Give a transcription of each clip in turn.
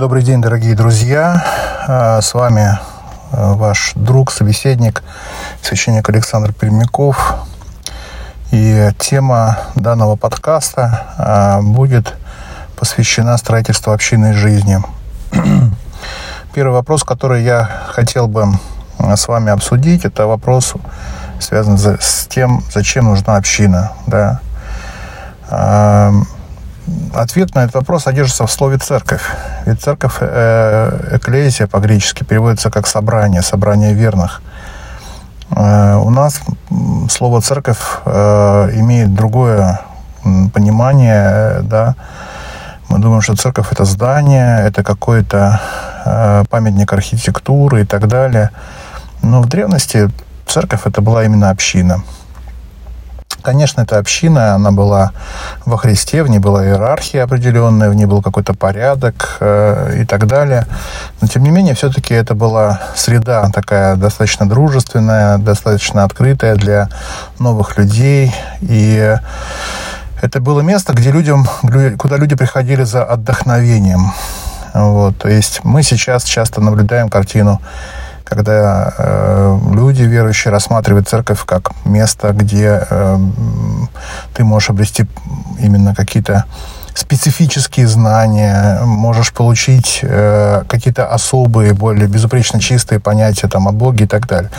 Добрый день, дорогие друзья. А, с вами а, ваш друг, собеседник, священник Александр Пермяков. И тема данного подкаста а, будет посвящена строительству общинной жизни. Первый вопрос, который я хотел бы с вами обсудить, это вопрос, связан с тем, зачем нужна община. Да? Ответ на этот вопрос содержится в слове «церковь». Ведь церковь, э, эклезия по-гречески, переводится как «собрание», «собрание верных». Э, у нас слово «церковь» э, имеет другое понимание, да. Мы думаем, что церковь – это здание, это какой-то памятник архитектуры и так далее. Но в древности церковь – это была именно община – Конечно, эта община, она была во Христе, в ней была иерархия определенная, в ней был какой-то порядок э, и так далее. Но, тем не менее, все-таки это была среда такая достаточно дружественная, достаточно открытая для новых людей. И это было место, где людям, куда люди приходили за отдохновением. Вот, то есть мы сейчас часто наблюдаем картину когда э, люди верующие рассматривают церковь как место, где э, ты можешь обрести именно какие-то специфические знания, можешь получить э, какие-то особые, более безупречно чистые понятия там, о Боге и так далее.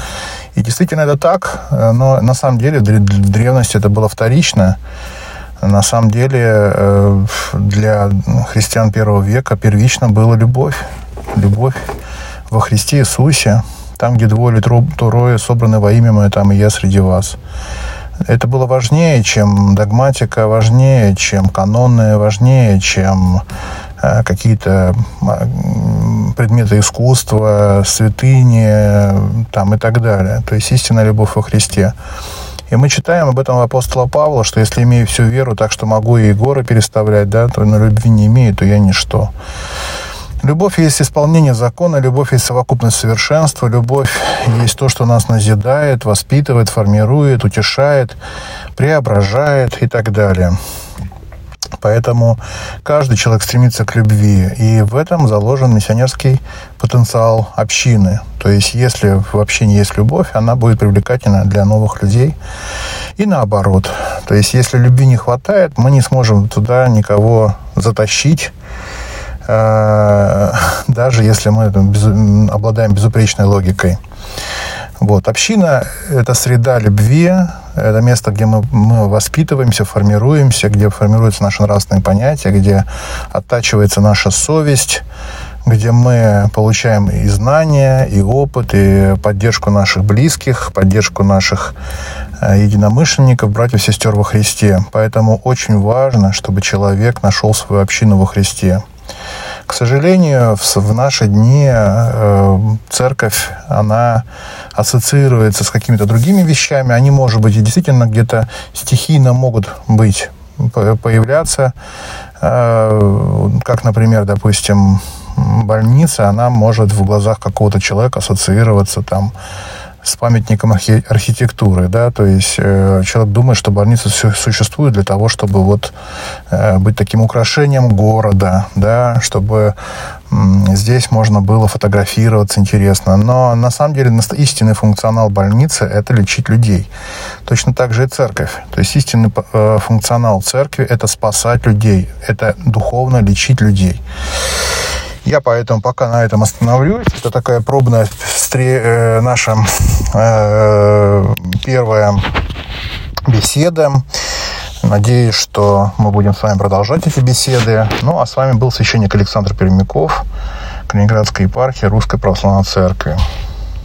И действительно это так, э, но на самом деле в древности это было вторично. На самом деле э, для христиан первого века первично была любовь. Любовь во Христе Иисусе, там, где двое или трое собраны во имя Мое, там и я среди вас. Это было важнее, чем догматика, важнее, чем каноны, важнее, чем э, какие-то предметы искусства, святыни там, и так далее. То есть истинная любовь во Христе. И мы читаем об этом апостола Павла, что если имею всю веру так, что могу и горы переставлять, да, то на любви не имею, то я ничто. Любовь есть исполнение закона, любовь есть совокупность совершенства, любовь есть то, что нас назидает, воспитывает, формирует, утешает, преображает и так далее. Поэтому каждый человек стремится к любви, и в этом заложен миссионерский потенциал общины. То есть, если в общине есть любовь, она будет привлекательна для новых людей. И наоборот. То есть, если любви не хватает, мы не сможем туда никого затащить, даже если мы обладаем безупречной логикой. Вот. Община – это среда любви, это место, где мы, мы воспитываемся, формируемся, где формируются наши нравственные понятия, где оттачивается наша совесть, где мы получаем и знания, и опыт, и поддержку наших близких, поддержку наших э, единомышленников, братьев сестер во Христе. Поэтому очень важно, чтобы человек нашел свою общину во Христе. К сожалению, в наши дни э, церковь, она ассоциируется с какими-то другими вещами. Они, может быть, и действительно где-то стихийно могут быть, появляться. Э, как, например, допустим, больница, она может в глазах какого-то человека ассоциироваться там с памятником архи- архитектуры, да, то есть э, человек думает, что больница существует для того, чтобы вот э, быть таким украшением города, да, чтобы э, здесь можно было фотографироваться интересно, но на самом деле истинный функционал больницы – это лечить людей. Точно так же и церковь, то есть истинный э, функционал церкви – это спасать людей, это духовно лечить людей. Я поэтому пока на этом остановлюсь. Это такая пробная встре- э, наша э, первая беседа. Надеюсь, что мы будем с вами продолжать эти беседы. Ну, а с вами был священник Александр Пермяков, Калининградской епархии Русской Православной Церкви.